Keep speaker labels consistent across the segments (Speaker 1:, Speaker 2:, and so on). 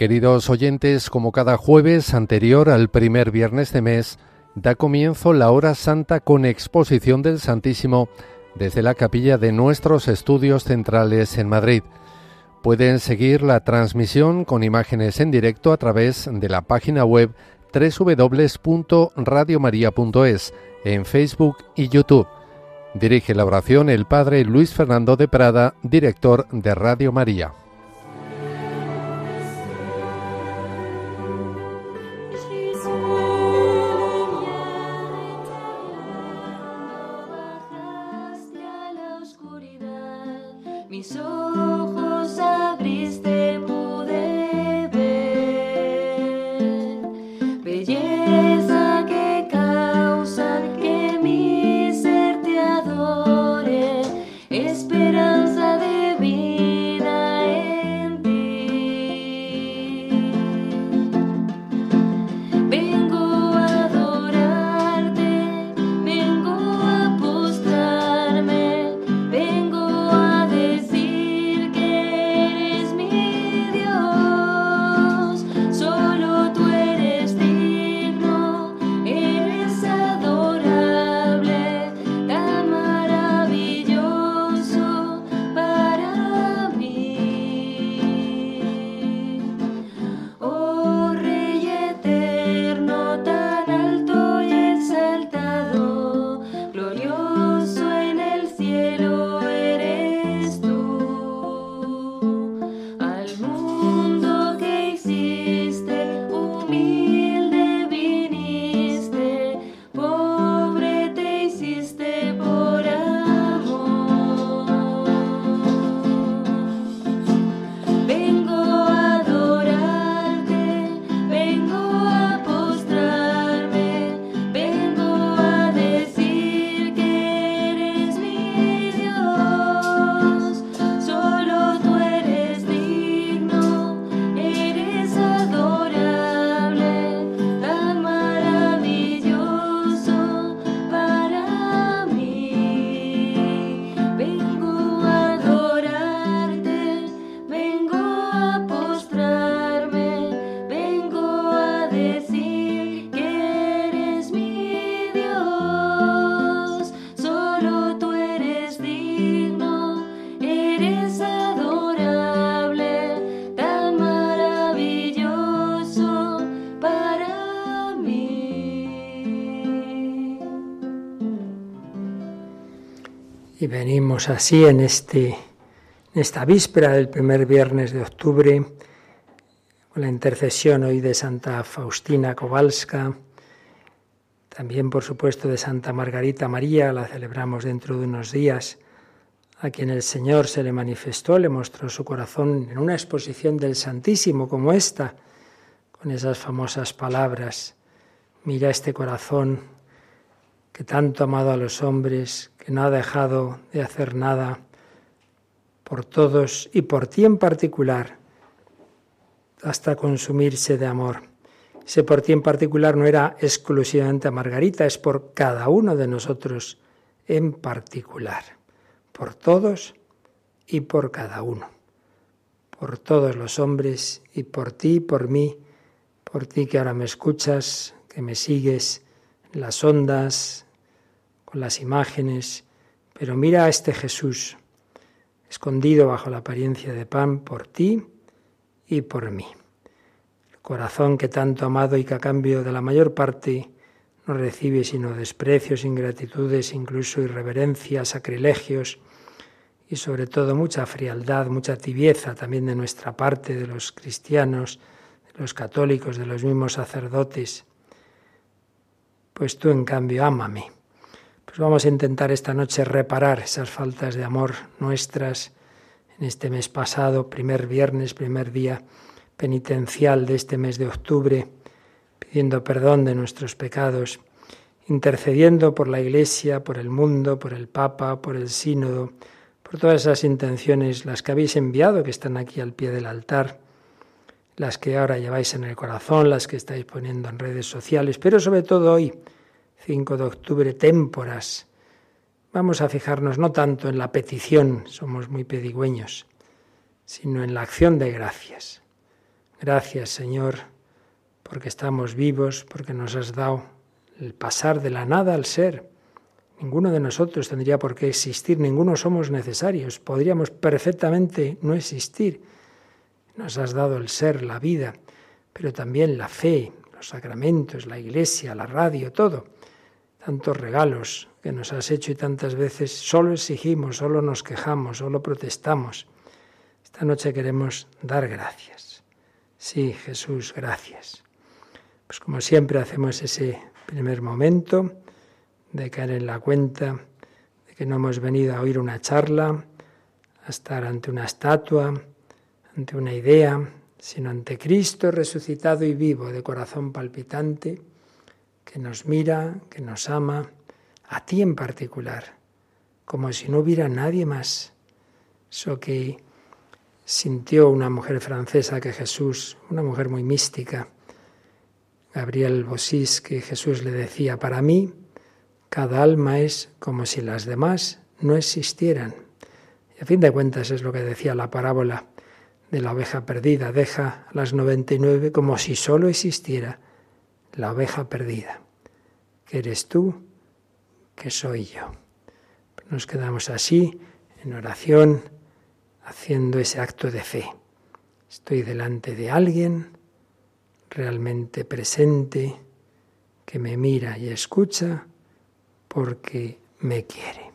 Speaker 1: Queridos oyentes, como cada jueves anterior al primer viernes de mes, da comienzo la hora santa con exposición del Santísimo desde la capilla de nuestros estudios centrales en Madrid. Pueden seguir la transmisión con imágenes en directo a través de la página web www.radiomaria.es en Facebook y YouTube. Dirige la oración el Padre Luis Fernando de Prada, director de Radio María.
Speaker 2: Venimos así en, este, en esta víspera del primer viernes de octubre, con la intercesión hoy de Santa Faustina Kowalska, también por supuesto de Santa Margarita María, la celebramos dentro de unos días, a quien el Señor se le manifestó, le mostró su corazón en una exposición del Santísimo como esta, con esas famosas palabras, mira este corazón que tanto ha amado a los hombres, que no ha dejado de hacer nada por todos y por ti en particular, hasta consumirse de amor. Ese por ti en particular no era exclusivamente a Margarita, es por cada uno de nosotros en particular, por todos y por cada uno, por todos los hombres y por ti, por mí, por ti que ahora me escuchas, que me sigues en las ondas, con las imágenes, pero mira a este Jesús, escondido bajo la apariencia de pan por ti y por mí. El corazón que tanto amado y que a cambio de la mayor parte no recibe sino desprecios, ingratitudes, incluso irreverencias, sacrilegios y sobre todo mucha frialdad, mucha tibieza también de nuestra parte, de los cristianos, de los católicos, de los mismos sacerdotes. Pues tú en cambio ámame pues vamos a intentar esta noche reparar esas faltas de amor nuestras en este mes pasado, primer viernes, primer día penitencial de este mes de octubre, pidiendo perdón de nuestros pecados, intercediendo por la Iglesia, por el mundo, por el Papa, por el Sínodo, por todas esas intenciones, las que habéis enviado, que están aquí al pie del altar, las que ahora lleváis en el corazón, las que estáis poniendo en redes sociales, pero sobre todo hoy, 5 de octubre, témporas. Vamos a fijarnos no tanto en la petición, somos muy pedigüeños, sino en la acción de gracias. Gracias, Señor, porque estamos vivos, porque nos has dado el pasar de la nada al ser. Ninguno de nosotros tendría por qué existir, ninguno somos necesarios, podríamos perfectamente no existir. Nos has dado el ser, la vida, pero también la fe, los sacramentos, la iglesia, la radio, todo. Tantos regalos que nos has hecho y tantas veces solo exigimos, solo nos quejamos, solo protestamos. Esta noche queremos dar gracias. Sí, Jesús, gracias. Pues como siempre hacemos ese primer momento de caer en la cuenta de que no hemos venido a oír una charla, a estar ante una estatua, ante una idea, sino ante Cristo resucitado y vivo, de corazón palpitante, que nos mira, que nos ama, a ti en particular, como si no hubiera nadie más. Eso que sintió una mujer francesa que Jesús, una mujer muy mística, Gabriel Bossis, que Jesús le decía, para mí, cada alma es como si las demás no existieran. Y a fin de cuentas es lo que decía la parábola de la oveja perdida. Deja las 99 como si solo existiera la oveja perdida. Que eres tú, que soy yo. Nos quedamos así, en oración, haciendo ese acto de fe. Estoy delante de alguien realmente presente, que me mira y escucha porque me quiere.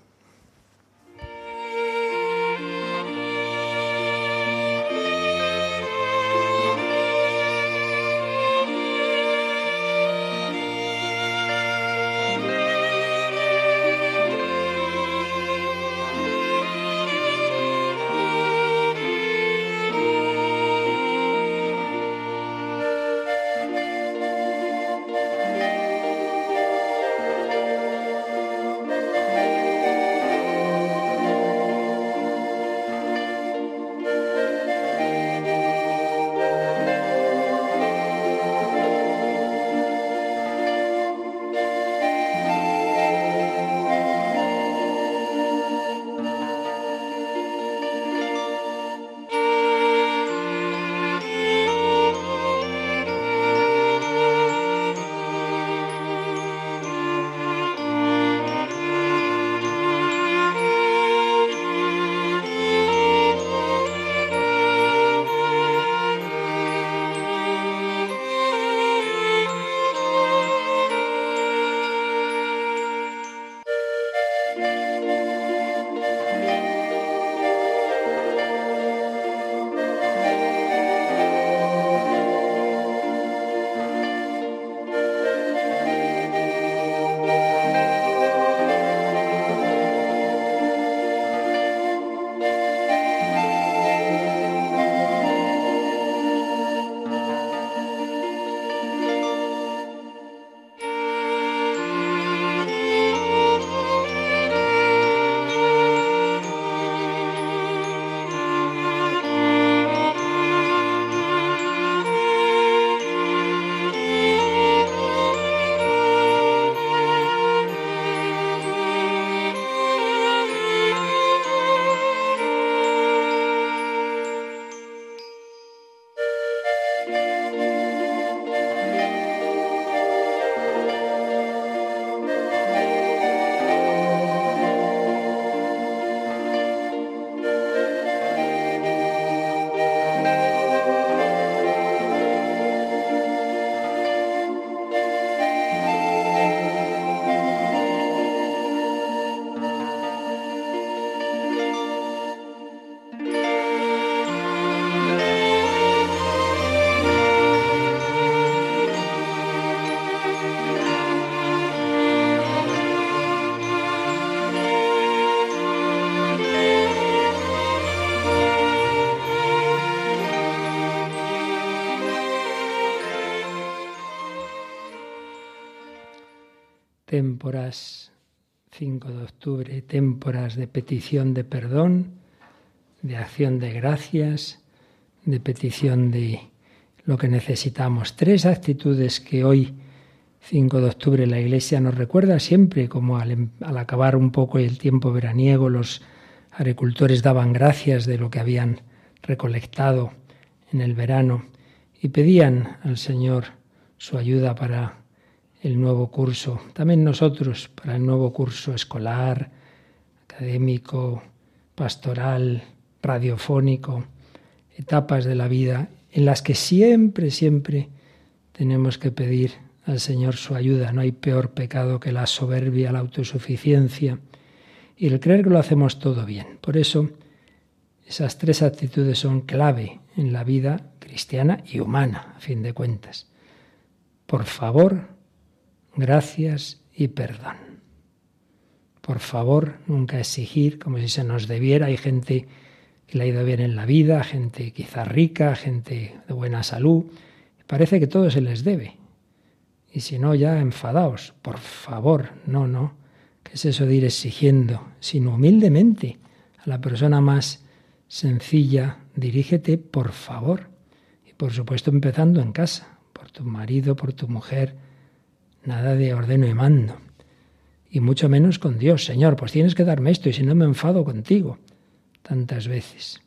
Speaker 2: Témporas, 5 de octubre, témporas de petición de perdón, de acción de gracias, de petición de lo que necesitamos. Tres actitudes que hoy, 5 de octubre, la Iglesia nos recuerda siempre, como al, em, al acabar un poco el tiempo veraniego, los agricultores daban gracias de lo que habían recolectado en el verano y pedían al Señor su ayuda para el nuevo curso. También nosotros para el nuevo curso escolar, académico, pastoral, radiofónico, etapas de la vida en las que siempre, siempre tenemos que pedir al Señor su ayuda. No hay peor pecado que la soberbia, la autosuficiencia y el creer que lo hacemos todo bien. Por eso, esas tres actitudes son clave en la vida cristiana y humana, a fin de cuentas. Por favor, gracias y perdón. Por favor, nunca exigir como si se nos debiera. Hay gente que le ha ido bien en la vida, gente quizá rica, gente de buena salud. Parece que todo se les debe. Y si no, ya enfadaos. Por favor, no, no. ¿Qué es eso de ir exigiendo? Sino humildemente a la persona más sencilla, dirígete, por favor. Y por supuesto empezando en casa, por tu marido, por tu mujer. Nada de ordeno y mando. Y mucho menos con Dios. Señor, pues tienes que darme esto y si no me enfado contigo. Tantas veces.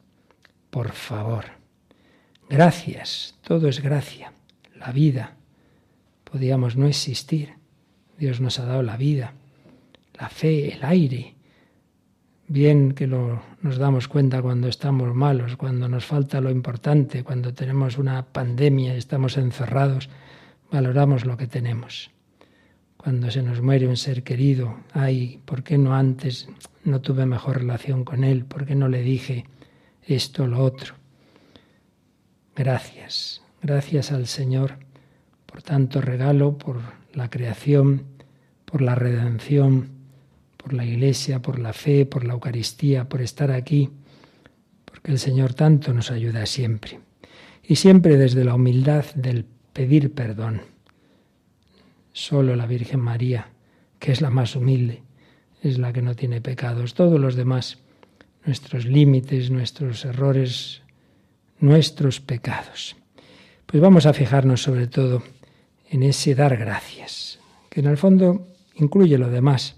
Speaker 2: Por favor. Gracias. Todo es gracia. La vida. Podíamos no existir. Dios nos ha dado la vida, la fe, el aire. Bien que lo, nos damos cuenta cuando estamos malos, cuando nos falta lo importante, cuando tenemos una pandemia y estamos encerrados, valoramos lo que tenemos. Cuando se nos muere un ser querido, ay, ¿por qué no antes no tuve mejor relación con él? ¿Por qué no le dije esto o lo otro? Gracias, gracias al Señor por tanto regalo, por la creación, por la redención, por la iglesia, por la fe, por la Eucaristía, por estar aquí, porque el Señor tanto nos ayuda siempre. Y siempre desde la humildad del pedir perdón. Solo la Virgen María, que es la más humilde, es la que no tiene pecados. Todos los demás, nuestros límites, nuestros errores, nuestros pecados. Pues vamos a fijarnos sobre todo en ese dar gracias, que en el fondo incluye lo demás.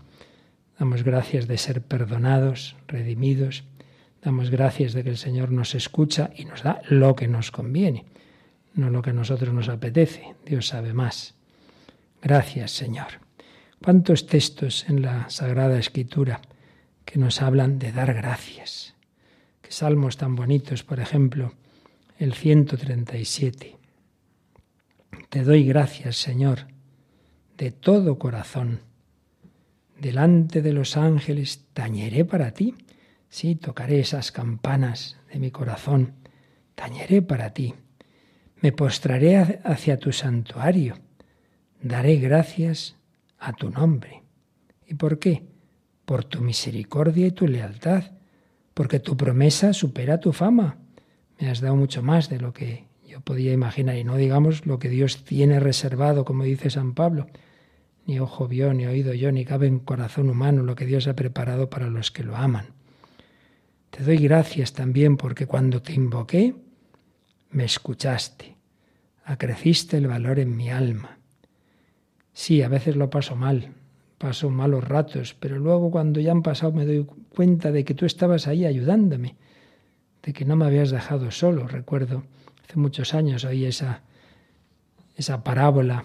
Speaker 2: Damos gracias de ser perdonados, redimidos, damos gracias de que el Señor nos escucha y nos da lo que nos conviene, no lo que a nosotros nos apetece. Dios sabe más. Gracias, Señor. ¿Cuántos textos en la Sagrada Escritura que nos hablan de dar gracias? Qué salmos tan bonitos, por ejemplo, el 137. Te doy gracias, Señor, de todo corazón. Delante de los ángeles tañeré para ti. Sí, tocaré esas campanas de mi corazón. Tañeré para ti. Me postraré hacia tu santuario. Daré gracias a tu nombre. ¿Y por qué? Por tu misericordia y tu lealtad, porque tu promesa supera tu fama. Me has dado mucho más de lo que yo podía imaginar, y no digamos lo que Dios tiene reservado, como dice San Pablo, ni ojo vio, ni oído yo, ni cabe en corazón humano lo que Dios ha preparado para los que lo aman. Te doy gracias también porque cuando te invoqué, me escuchaste, acreciste el valor en mi alma. Sí, a veces lo paso mal, paso malos ratos, pero luego cuando ya han pasado me doy cuenta de que tú estabas ahí ayudándome, de que no me habías dejado solo. Recuerdo Hace muchos años oí esa, esa parábola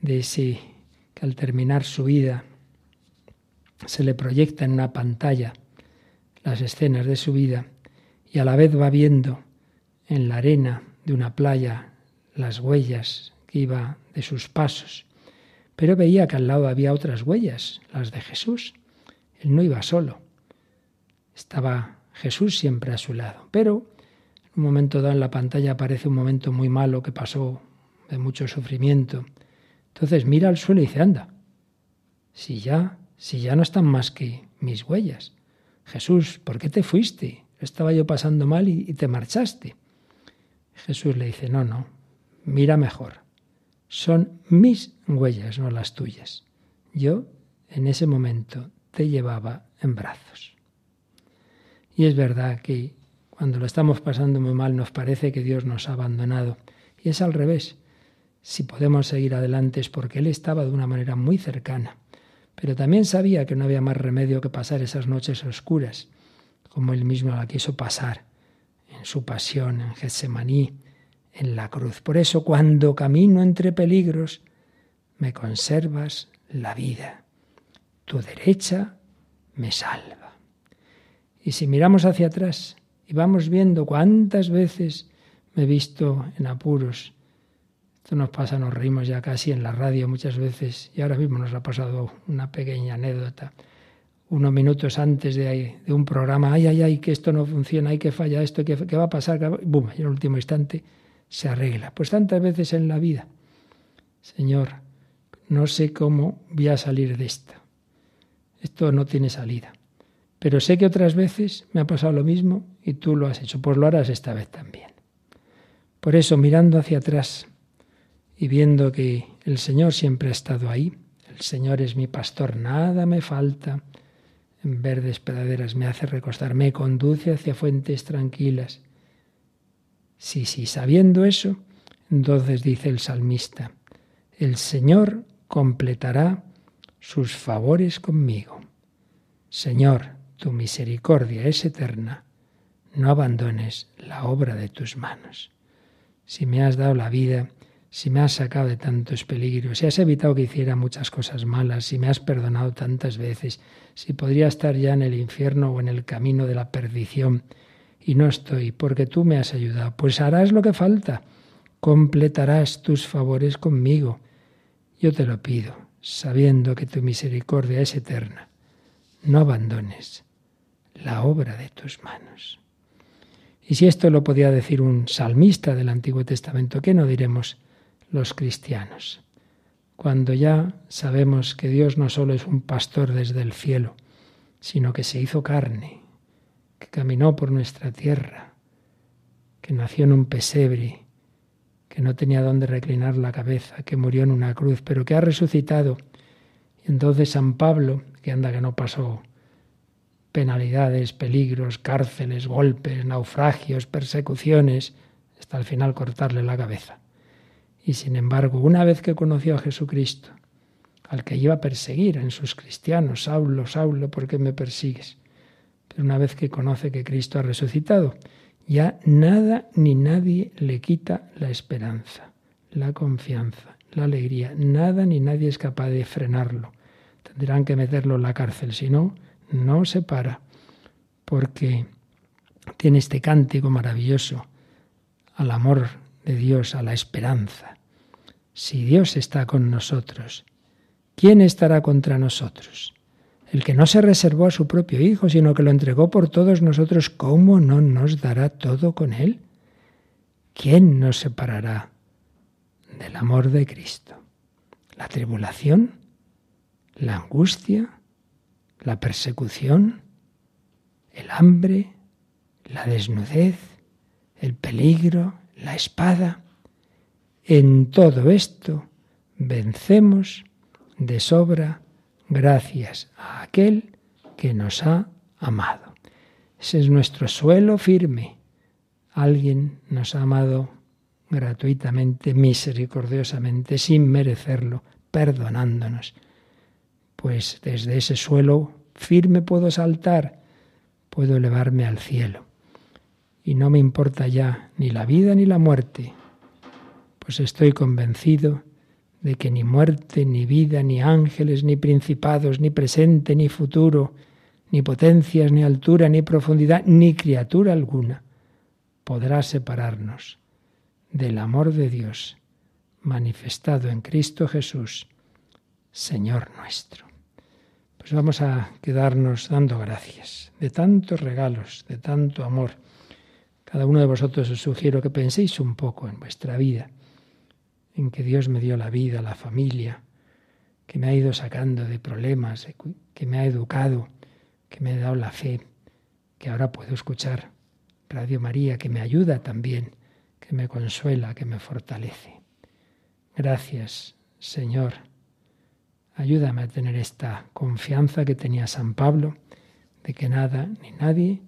Speaker 2: de ese que al terminar su vida se le proyecta en una pantalla las escenas de su vida y a la vez va viendo en la arena de una playa las huellas que iba de sus pasos. Pero veía que al lado había otras huellas, las de Jesús. Él no iba solo. Estaba Jesús siempre a su lado. Pero un momento dado en la pantalla aparece un momento muy malo que pasó, de mucho sufrimiento. Entonces mira al suelo y dice, anda, si ya, si ya no están más que mis huellas. Jesús, ¿por qué te fuiste? Estaba yo pasando mal y, y te marchaste. Jesús le dice, no, no, mira mejor. Son mis huellas, no las tuyas. Yo en ese momento te llevaba en brazos. Y es verdad que cuando lo estamos pasando muy mal nos parece que Dios nos ha abandonado. Y es al revés. Si podemos seguir adelante es porque Él estaba de una manera muy cercana. Pero también sabía que no había más remedio que pasar esas noches oscuras, como Él mismo la quiso pasar en su pasión, en Getsemaní, en la cruz. Por eso cuando camino entre peligros, me conservas la vida. Tu derecha me salva. Y si miramos hacia atrás y vamos viendo cuántas veces me he visto en apuros, esto nos pasa, nos reímos ya casi en la radio muchas veces y ahora mismo nos ha pasado una pequeña anécdota. Unos minutos antes de, de un programa, ay, ay, ay, que esto no funciona, hay que falla esto, que, va a pasar, ¡bum! Y en el último instante se arregla. Pues tantas veces en la vida, Señor, no sé cómo voy a salir de esta. Esto no tiene salida. Pero sé que otras veces me ha pasado lo mismo y tú lo has hecho, pues lo harás esta vez también. Por eso, mirando hacia atrás, y viendo que el Señor siempre ha estado ahí, el Señor es mi pastor, nada me falta, en verdes praderas me hace recostar, me conduce hacia fuentes tranquilas. Sí, sí, sabiendo eso, entonces dice el salmista, el Señor completará sus favores conmigo. Señor, tu misericordia es eterna, no abandones la obra de tus manos. Si me has dado la vida, si me has sacado de tantos peligros, si has evitado que hiciera muchas cosas malas, si me has perdonado tantas veces, si podría estar ya en el infierno o en el camino de la perdición, y no estoy, porque tú me has ayudado, pues harás lo que falta, completarás tus favores conmigo. Yo te lo pido, sabiendo que tu misericordia es eterna. No abandones la obra de tus manos. Y si esto lo podía decir un salmista del Antiguo Testamento, ¿qué no diremos los cristianos. Cuando ya sabemos que Dios no solo es un pastor desde el cielo, sino que se hizo carne, que caminó por nuestra tierra, que nació en un pesebre, que no tenía dónde reclinar la cabeza, que murió en una cruz, pero que ha resucitado. Y entonces San Pablo, que anda que no pasó penalidades, peligros, cárceles, golpes, naufragios, persecuciones, hasta al final cortarle la cabeza. Y sin embargo, una vez que conoció a Jesucristo, al que iba a perseguir en sus cristianos, Saulo, Saulo, ¿por qué me persigues? Una vez que conoce que Cristo ha resucitado, ya nada ni nadie le quita la esperanza, la confianza, la alegría. Nada ni nadie es capaz de frenarlo. Tendrán que meterlo en la cárcel, si no, no se para, porque tiene este cántico maravilloso al amor de Dios, a la esperanza. Si Dios está con nosotros, ¿quién estará contra nosotros? El que no se reservó a su propio Hijo, sino que lo entregó por todos nosotros, ¿cómo no nos dará todo con Él? ¿Quién nos separará del amor de Cristo? ¿La tribulación? ¿La angustia? ¿La persecución? ¿El hambre? ¿La desnudez? ¿El peligro? ¿La espada? En todo esto vencemos de sobra gracias a aquel que nos ha amado. Ese es nuestro suelo firme. Alguien nos ha amado gratuitamente, misericordiosamente, sin merecerlo, perdonándonos. Pues desde ese suelo firme puedo saltar, puedo elevarme al cielo. Y no me importa ya ni la vida ni la muerte, pues estoy convencido de que ni muerte, ni vida, ni ángeles, ni principados, ni presente, ni futuro, ni potencias, ni altura, ni profundidad, ni criatura alguna podrá separarnos del amor de Dios manifestado en Cristo Jesús, Señor nuestro. Pues vamos a quedarnos dando gracias de tantos regalos, de tanto amor. Cada uno de vosotros os sugiero que penséis un poco en vuestra vida en que Dios me dio la vida, la familia, que me ha ido sacando de problemas, que me ha educado, que me ha dado la fe, que ahora puedo escuchar Radio María, que me ayuda también, que me consuela, que me fortalece. Gracias, Señor. Ayúdame a tener esta confianza que tenía San Pablo de que nada ni nadie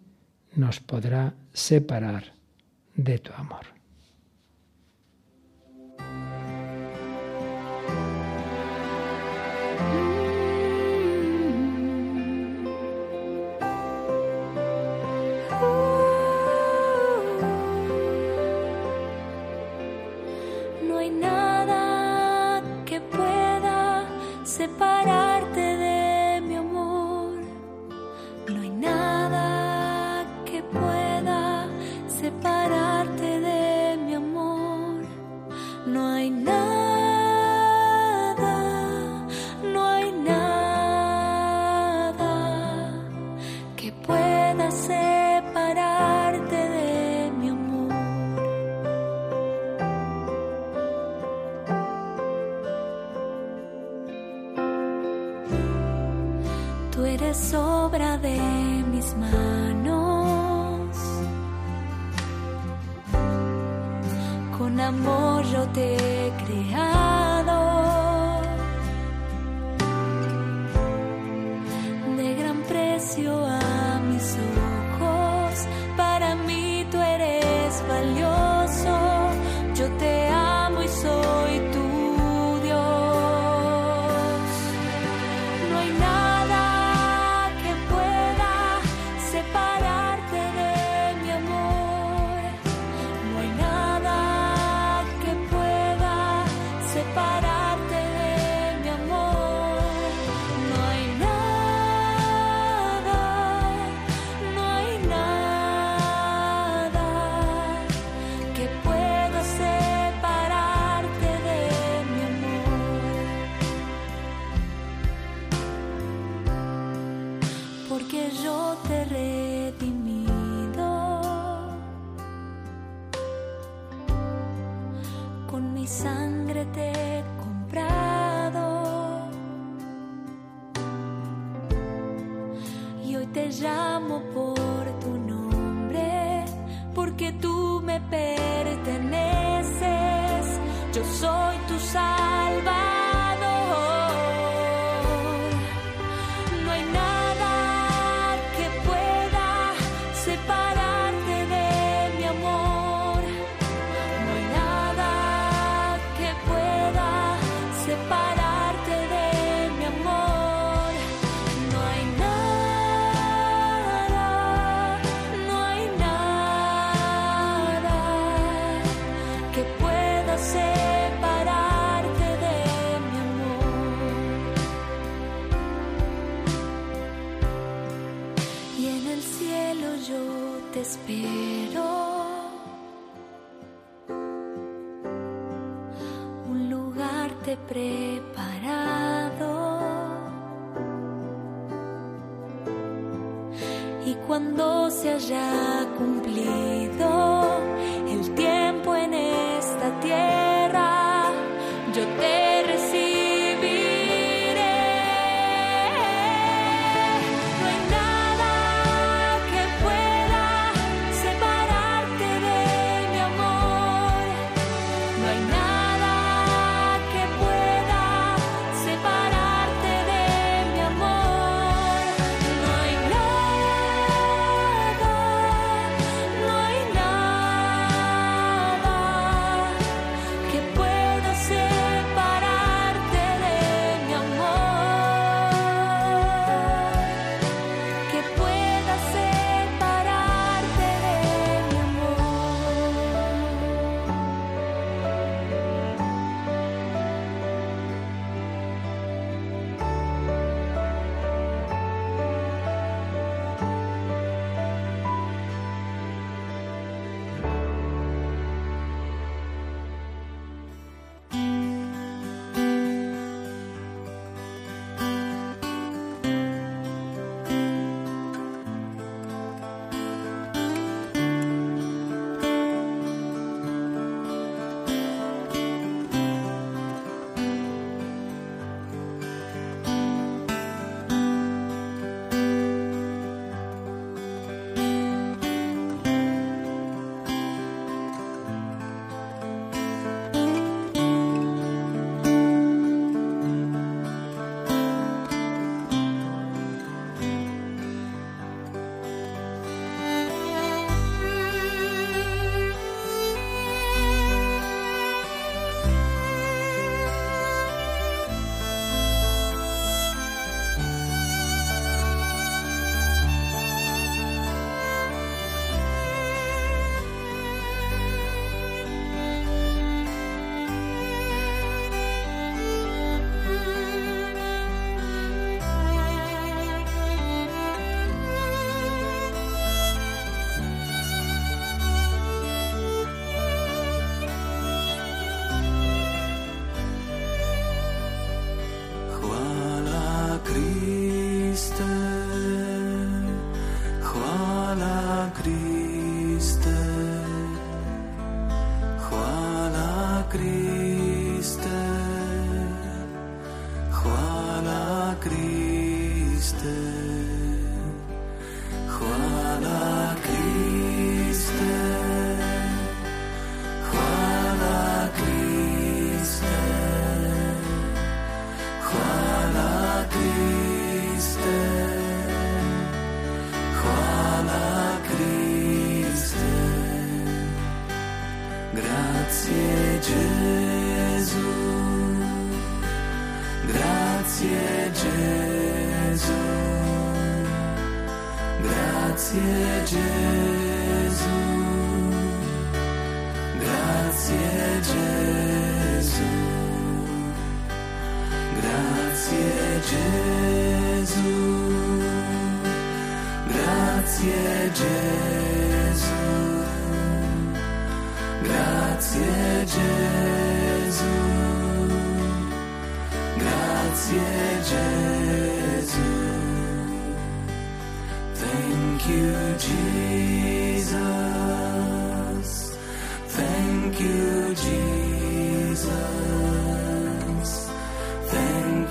Speaker 2: nos podrá separar de tu
Speaker 3: amor.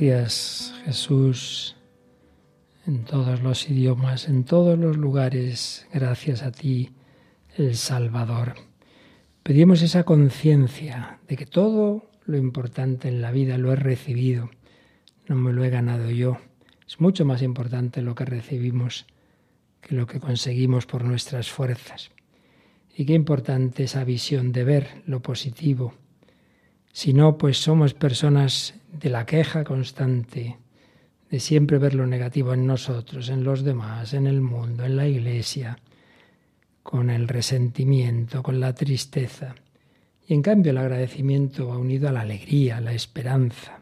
Speaker 2: Gracias Jesús en todos los idiomas, en todos los lugares. Gracias a ti, el Salvador. Pedimos esa conciencia de que todo lo importante en la vida lo he recibido, no me lo he ganado yo. Es mucho más importante lo que recibimos que lo que conseguimos por nuestras fuerzas. Y qué importante esa visión de ver lo positivo. Si no, pues somos personas de la queja constante, de siempre ver lo negativo en nosotros, en los demás, en el mundo, en la iglesia, con el resentimiento, con la tristeza. Y en cambio el agradecimiento va unido a la alegría, a la esperanza.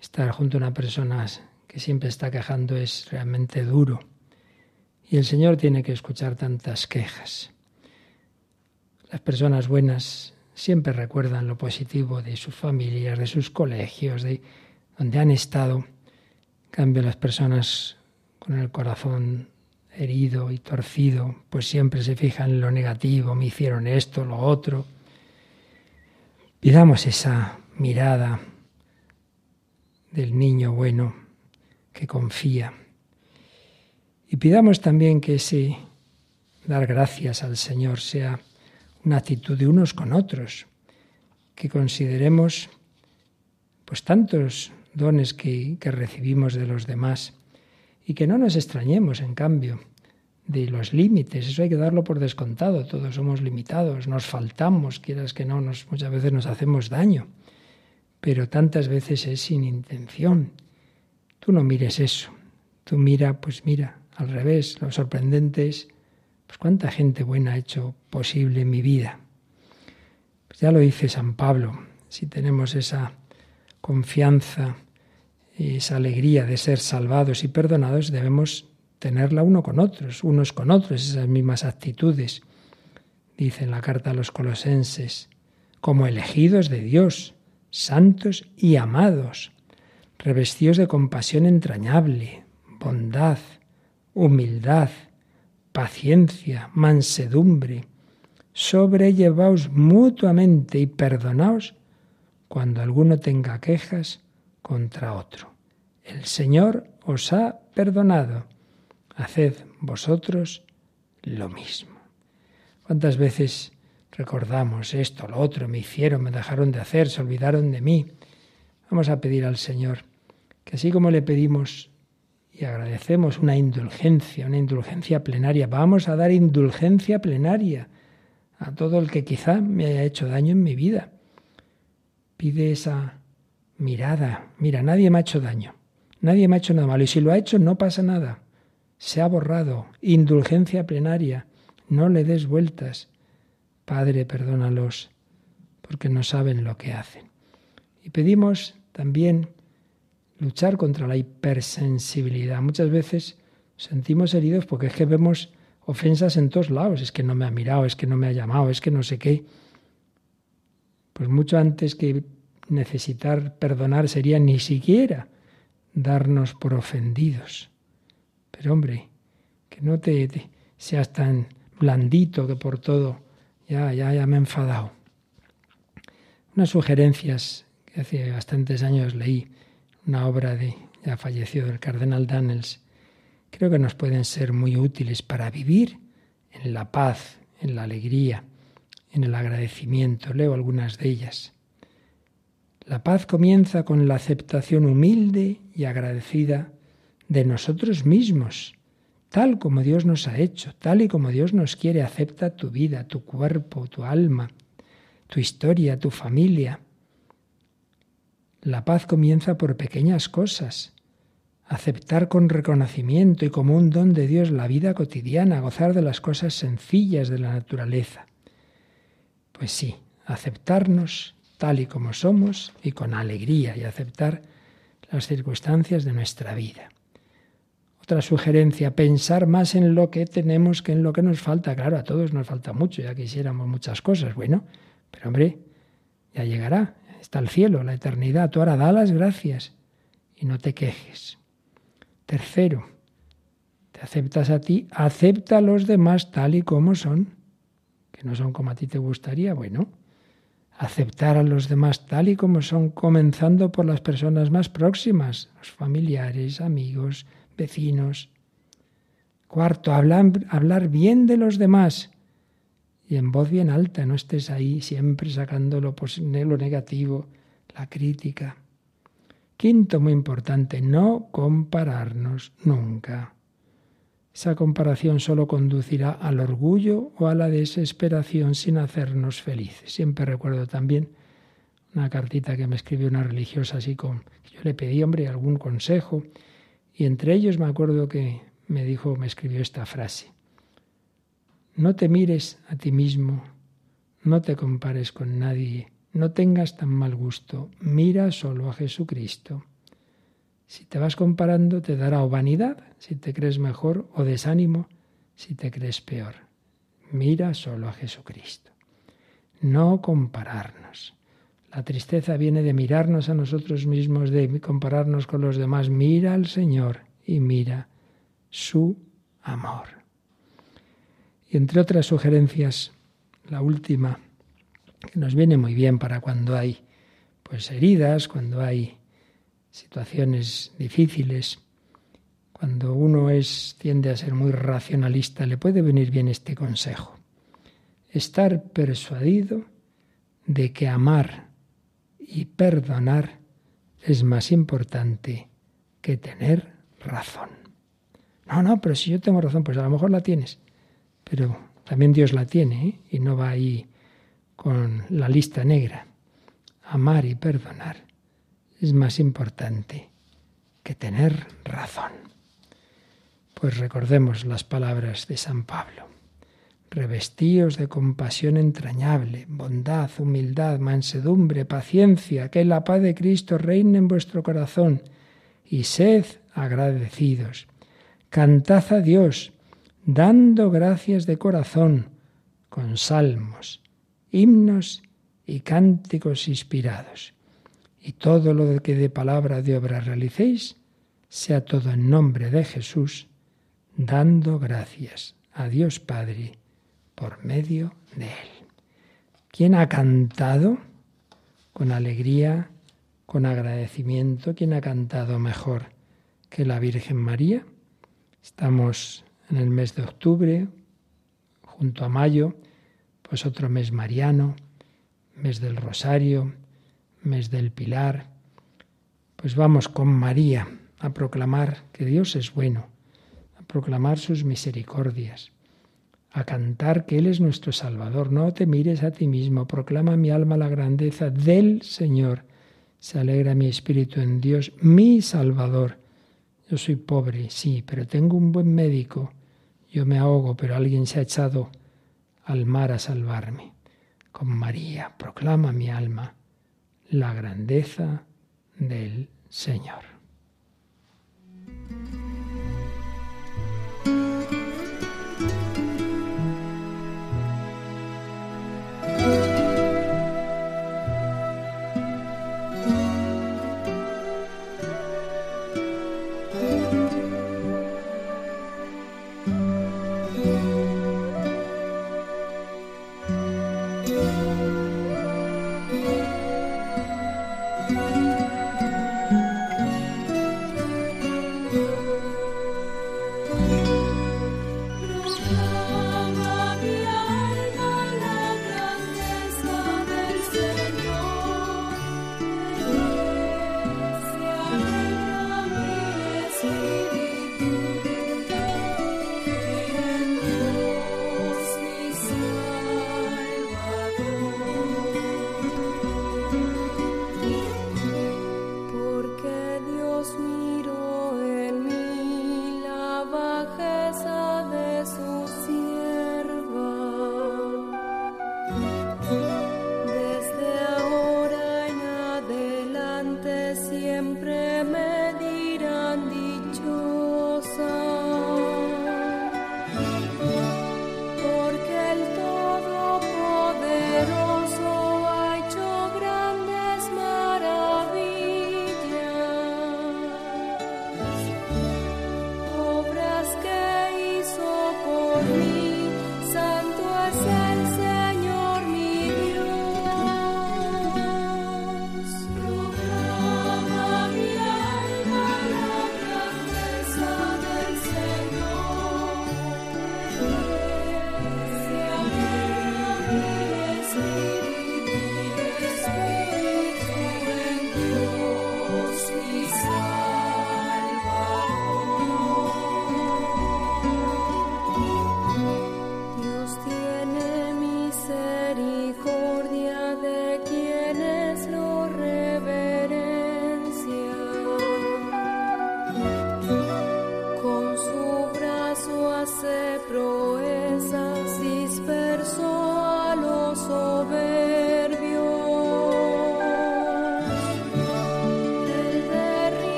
Speaker 2: Estar junto a una persona que siempre está quejando es realmente duro. Y el Señor tiene que escuchar tantas quejas. Las personas buenas siempre recuerdan lo positivo de sus familias, de sus colegios, de donde han estado. En cambio, las personas con el corazón herido y torcido, pues siempre se fijan en lo negativo, me hicieron esto, lo otro. Pidamos esa mirada del niño bueno que confía. Y pidamos también que ese dar gracias al Señor sea una actitud de unos con otros, que consideremos pues tantos dones que, que, recibimos de los demás y que no nos extrañemos, en cambio, de los límites. Eso hay que darlo por descontado. Todos somos limitados, nos faltamos, quieras que no, nos, muchas veces nos hacemos daño, pero tantas veces es sin intención. Tú no mires eso. Tú mira, pues mira, al revés, lo sorprendente es pues cuánta gente buena ha hecho posible mi vida. Pues ya lo dice San Pablo, si tenemos esa confianza, esa alegría de ser salvados y perdonados, debemos tenerla uno con otros, unos con otros, esas mismas actitudes. Dice en la carta a los colosenses, como elegidos de Dios, santos y amados, revestidos de compasión entrañable, bondad, humildad, paciencia, mansedumbre. Sobrellevaos mutuamente y perdonaos cuando alguno tenga quejas contra otro. El Señor os ha perdonado. Haced vosotros lo mismo. ¿Cuántas veces recordamos esto, lo otro, me hicieron, me dejaron de hacer, se olvidaron de mí? Vamos a pedir al Señor que así como le pedimos y agradecemos una indulgencia, una indulgencia plenaria. Vamos a dar indulgencia plenaria a todo el que quizá me haya hecho daño en mi vida. Pide esa mirada, mira, nadie me ha hecho daño, nadie me ha hecho nada malo, y si lo ha hecho no pasa nada, se ha borrado, indulgencia plenaria, no le des vueltas. Padre, perdónalos, porque no saben lo que hacen. Y pedimos también luchar contra la hipersensibilidad. Muchas veces sentimos heridos porque es que vemos ofensas en todos lados. Es que no me ha mirado, es que no me ha llamado, es que no sé qué. Pues mucho antes que necesitar perdonar sería ni siquiera darnos por ofendidos. Pero hombre, que no te, te seas tan blandito que por todo ya, ya, ya me he enfadado. Unas sugerencias que hace bastantes años leí, una obra de ya fallecido del cardenal Daniels, creo que nos pueden ser muy útiles para vivir en la paz, en la alegría, en el agradecimiento. Leo algunas de ellas. La paz comienza con la aceptación humilde y agradecida de nosotros mismos, tal como Dios nos ha hecho, tal y como Dios nos quiere. Acepta tu vida, tu cuerpo, tu alma, tu historia, tu familia. La paz comienza por pequeñas cosas. Aceptar con reconocimiento y como un don de Dios la vida cotidiana, gozar de las cosas sencillas de la naturaleza. Pues sí, aceptarnos tal y como somos y con alegría y aceptar las circunstancias de nuestra vida. Otra sugerencia, pensar más en lo que tenemos que en lo que nos falta. Claro, a todos nos falta mucho, ya quisiéramos muchas cosas. Bueno, pero hombre, ya llegará, está el cielo, la eternidad. Tú ahora da las gracias y no te quejes. Tercero, te aceptas a ti, acepta a los demás tal y como son, que no son como a ti te gustaría. Bueno, aceptar a los demás tal y como son, comenzando por las personas más próximas, los familiares, amigos, vecinos. Cuarto, hablar, hablar bien de los demás y en voz bien alta, no estés ahí siempre sacando lo, negativo, la crítica. Quinto, muy importante, no compararnos nunca. Esa comparación solo conducirá al orgullo o a la desesperación sin hacernos felices. Siempre recuerdo también una cartita que me escribió una religiosa así con yo le pedí, hombre, algún consejo y entre ellos me acuerdo que me dijo, me escribió esta frase. No te mires a ti mismo, no te compares con nadie, no tengas tan mal gusto, mira solo a Jesucristo. Si te vas comparando te dará o vanidad, si te crees mejor, o desánimo, si te crees peor. Mira solo a Jesucristo. No compararnos. La tristeza viene de mirarnos a nosotros mismos, de compararnos con los demás. Mira al Señor y mira su amor. Y entre otras sugerencias, la última, que nos viene muy bien para cuando hay pues heridas, cuando hay situaciones difíciles, cuando uno es tiende a ser muy racionalista, le puede venir bien este consejo. Estar persuadido de que amar y perdonar es más importante que tener razón. No, no, pero si yo tengo razón, pues a lo mejor la tienes pero también Dios la tiene ¿eh? y no va ahí con la lista negra. Amar y perdonar es más importante que tener razón. Pues recordemos las palabras de San Pablo. Revestíos de compasión entrañable, bondad, humildad, mansedumbre, paciencia, que la paz de Cristo reine en vuestro corazón y sed agradecidos. Cantad a Dios, dando gracias de corazón con salmos, himnos y cánticos inspirados. Y todo lo que de palabra de obra realicéis, sea todo en nombre de Jesús, dando gracias a Dios Padre por medio de Él. ¿Quién ha cantado con alegría, con agradecimiento? ¿Quién ha cantado mejor que la Virgen María? Estamos en el mes de octubre, junto a mayo, pues otro mes mariano, mes del Rosario, mes del Pilar. Pues vamos con María a proclamar que Dios es bueno, a proclamar sus misericordias, a cantar que Él es nuestro Salvador. No te mires a ti mismo, proclama mi alma la grandeza del Señor.
Speaker 3: Se alegra mi espíritu en Dios, mi Salvador. Yo soy pobre, sí, pero tengo un buen médico. Yo me ahogo, pero alguien se ha echado al mar a salvarme. Con María proclama mi alma la grandeza del Señor.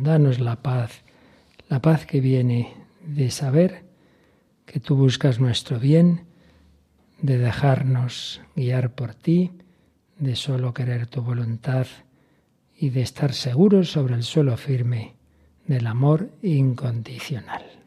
Speaker 2: Danos la paz, la paz que viene de saber que tú buscas nuestro bien, de dejarnos guiar por ti, de solo querer tu voluntad y de estar seguros sobre el suelo firme del amor incondicional.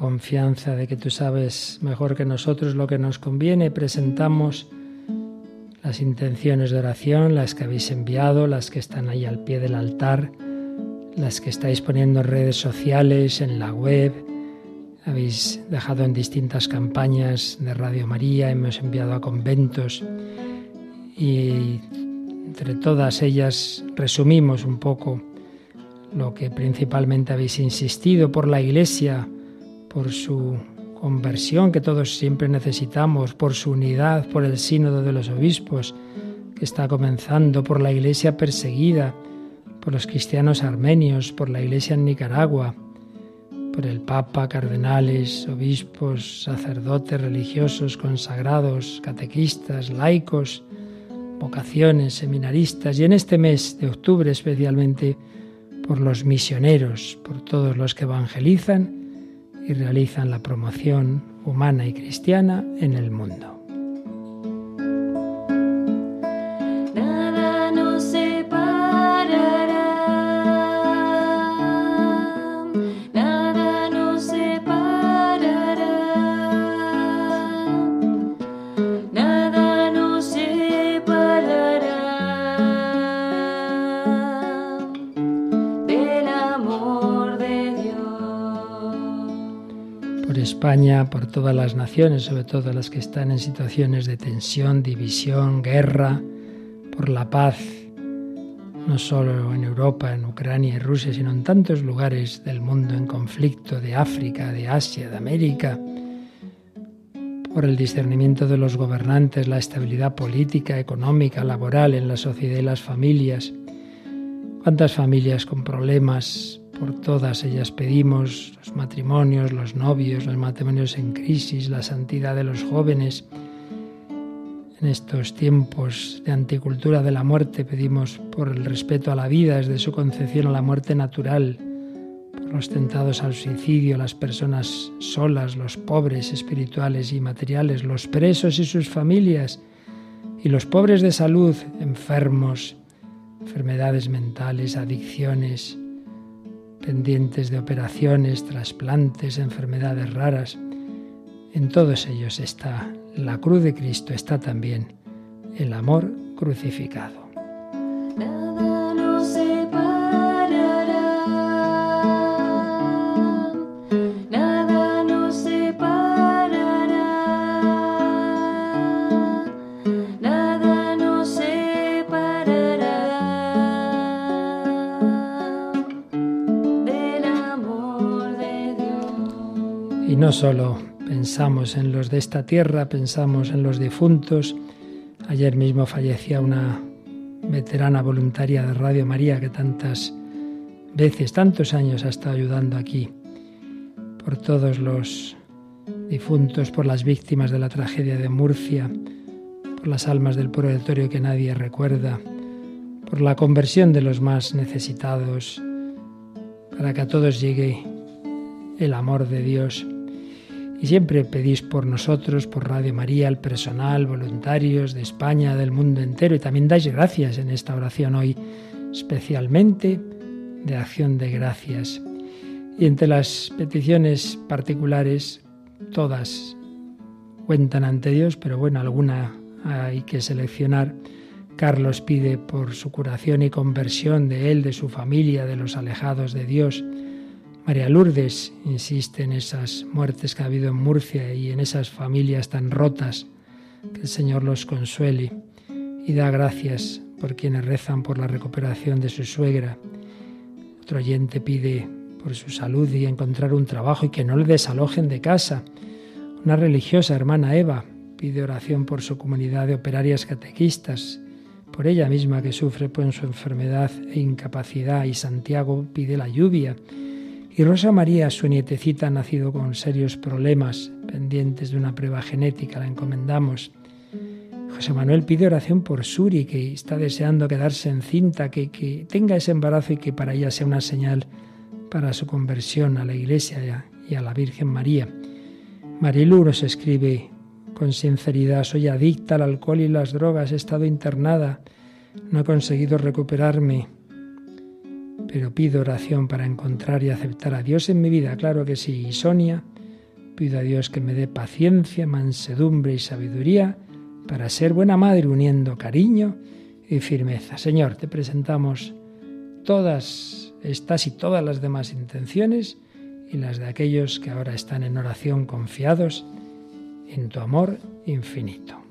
Speaker 2: Confianza de que tú sabes mejor que nosotros lo que nos conviene, presentamos las intenciones de oración, las que habéis enviado, las que están ahí al pie del altar, las que estáis poniendo en redes sociales, en la web, habéis dejado en distintas campañas de Radio María, hemos enviado a conventos y entre todas ellas resumimos un poco lo que principalmente habéis insistido por la Iglesia, por su conversión que todos siempre necesitamos, por su unidad, por el sínodo de los obispos que está comenzando, por la iglesia perseguida, por los cristianos armenios, por la iglesia en Nicaragua, por el Papa, cardenales, obispos, sacerdotes religiosos, consagrados, catequistas, laicos, vocaciones, seminaristas y en este mes de octubre especialmente por los misioneros, por todos los que evangelizan y realizan la promoción humana y cristiana en el mundo. España, por todas las naciones, sobre todo las que están en situaciones de tensión, división, guerra, por la paz, no solo en Europa, en Ucrania y Rusia, sino en tantos lugares del mundo en conflicto, de África, de Asia, de América, por el discernimiento de los gobernantes, la estabilidad política, económica, laboral en la sociedad y las familias. ¿Cuántas familias con problemas por todas ellas pedimos los matrimonios, los novios, los matrimonios en crisis, la santidad de los jóvenes. En estos tiempos de anticultura de la muerte pedimos por el respeto a la vida desde su concepción a la muerte natural, por los tentados al suicidio, las personas solas, los pobres espirituales y materiales, los presos y sus familias, y los pobres de salud, enfermos, enfermedades mentales, adicciones, pendientes de operaciones, trasplantes, enfermedades raras. En todos ellos está la cruz de Cristo, está también el amor crucificado. Solo pensamos en los de esta tierra, pensamos en los difuntos. Ayer mismo fallecía una veterana voluntaria de Radio María que tantas veces, tantos años ha estado ayudando aquí, por todos los difuntos, por las víctimas de la tragedia de Murcia, por las almas del purgatorio que nadie recuerda, por la conversión de los más necesitados, para que a todos llegue el amor de Dios y siempre pedís por nosotros, por Radio María, el personal, voluntarios de España, del mundo entero, y también dais gracias en esta oración hoy, especialmente de acción de gracias. Y entre las peticiones particulares, todas cuentan ante Dios, pero bueno, alguna hay que seleccionar. Carlos pide por su curación y conversión de él, de su familia, de los alejados de Dios. María Lourdes insiste en esas muertes que ha habido en Murcia y en esas familias tan rotas. Que el Señor los consuele y da gracias por quienes rezan por la recuperación de su suegra. Otro oyente pide por su salud y encontrar un trabajo y que no le desalojen de casa. Una religiosa, hermana Eva, pide oración por su comunidad de operarias catequistas, por ella misma que sufre por su enfermedad e incapacidad. Y Santiago pide la lluvia y Rosa María, su nietecita, ha nacido con serios problemas pendientes de una prueba genética, la encomendamos. José Manuel pide oración por Suri, que está deseando quedarse encinta, que, que tenga ese embarazo y que para ella sea una señal para su conversión a la Iglesia y a la Virgen María. Marilu nos escribe con sinceridad, soy adicta al alcohol y las drogas, he estado internada, no he conseguido recuperarme pero pido oración para encontrar y aceptar a Dios en mi vida, claro que sí. Y Sonia, pido a Dios que me dé paciencia, mansedumbre y sabiduría para ser buena madre uniendo cariño y firmeza. Señor, te presentamos todas estas y todas las demás intenciones y las de aquellos que ahora están en oración confiados en tu amor infinito.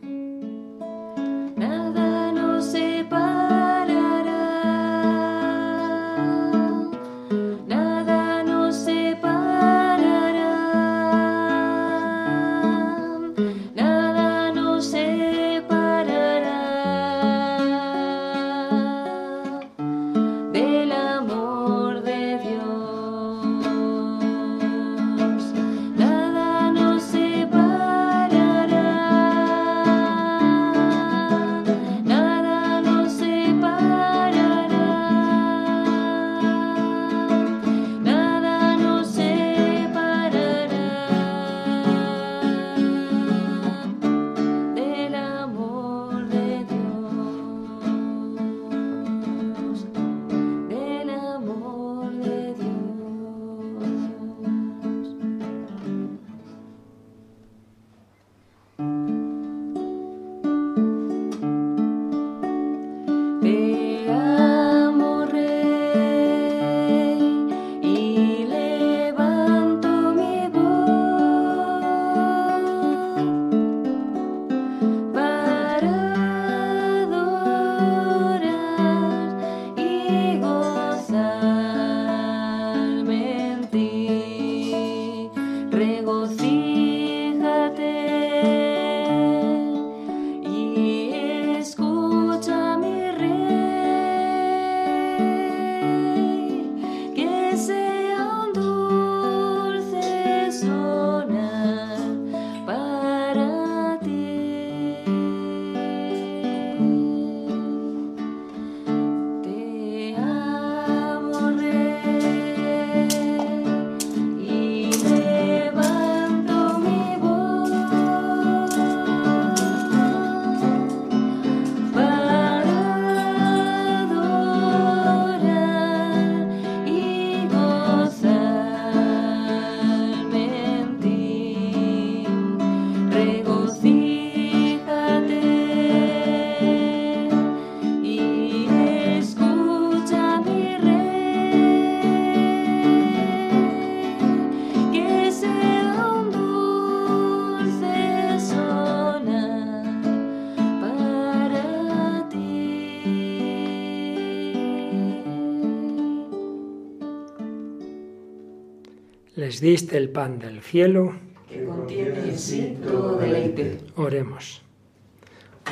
Speaker 3: Diste el pan del cielo,
Speaker 2: que contiene en sí todo deleite.
Speaker 3: Oremos.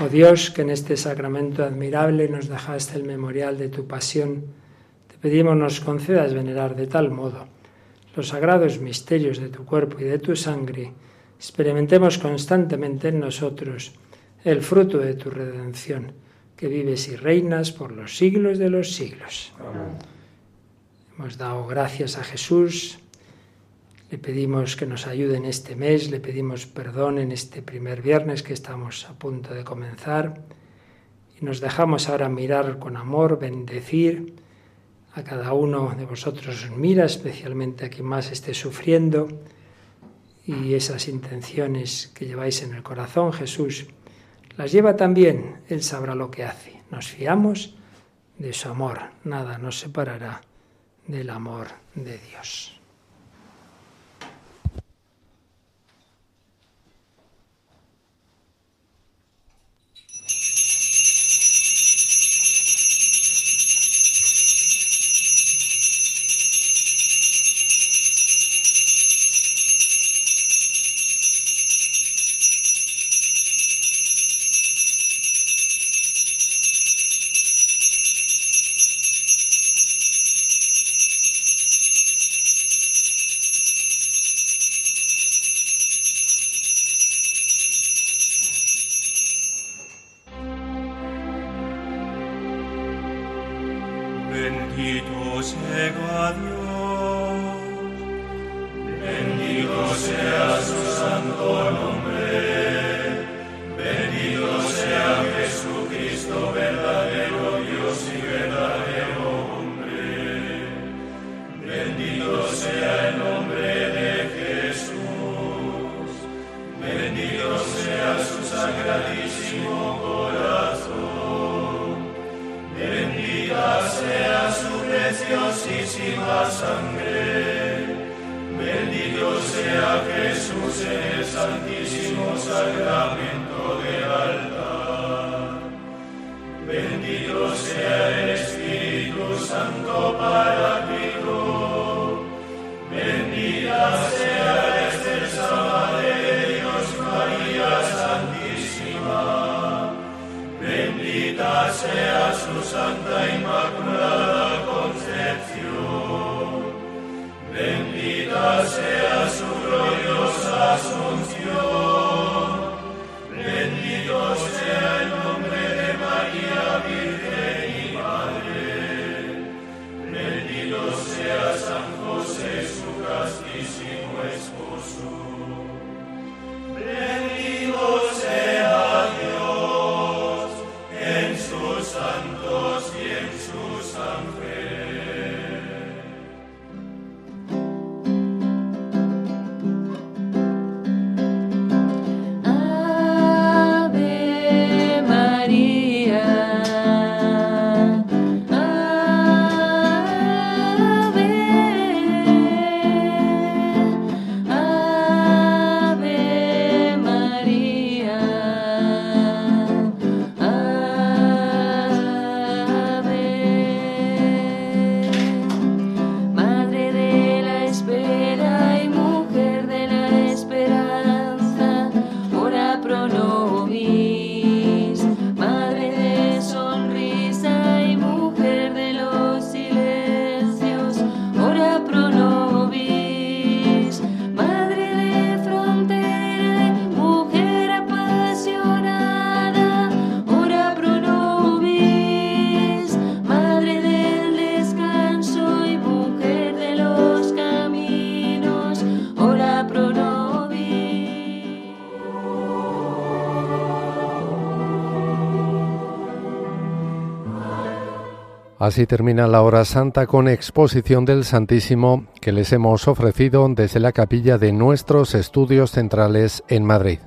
Speaker 3: Oh Dios, que en este sacramento admirable nos dejaste el memorial de tu pasión, te pedimos nos concedas venerar de tal modo los sagrados misterios de tu cuerpo y de tu sangre, experimentemos constantemente en nosotros el fruto de tu redención, que vives y reinas por los siglos de los siglos. Amén. Hemos dado gracias a Jesús, le pedimos que nos ayude en este mes, le pedimos perdón en este primer viernes que estamos a punto de comenzar y nos dejamos ahora mirar con amor, bendecir a cada uno de vosotros. Mira especialmente a quien más esté sufriendo y esas intenciones que lleváis en el corazón, Jesús las lleva también, Él sabrá lo que hace. Nos fiamos de su amor, nada nos separará del amor de Dios.
Speaker 4: Así termina la hora santa con exposición del Santísimo que les hemos ofrecido desde la capilla de nuestros estudios centrales en Madrid.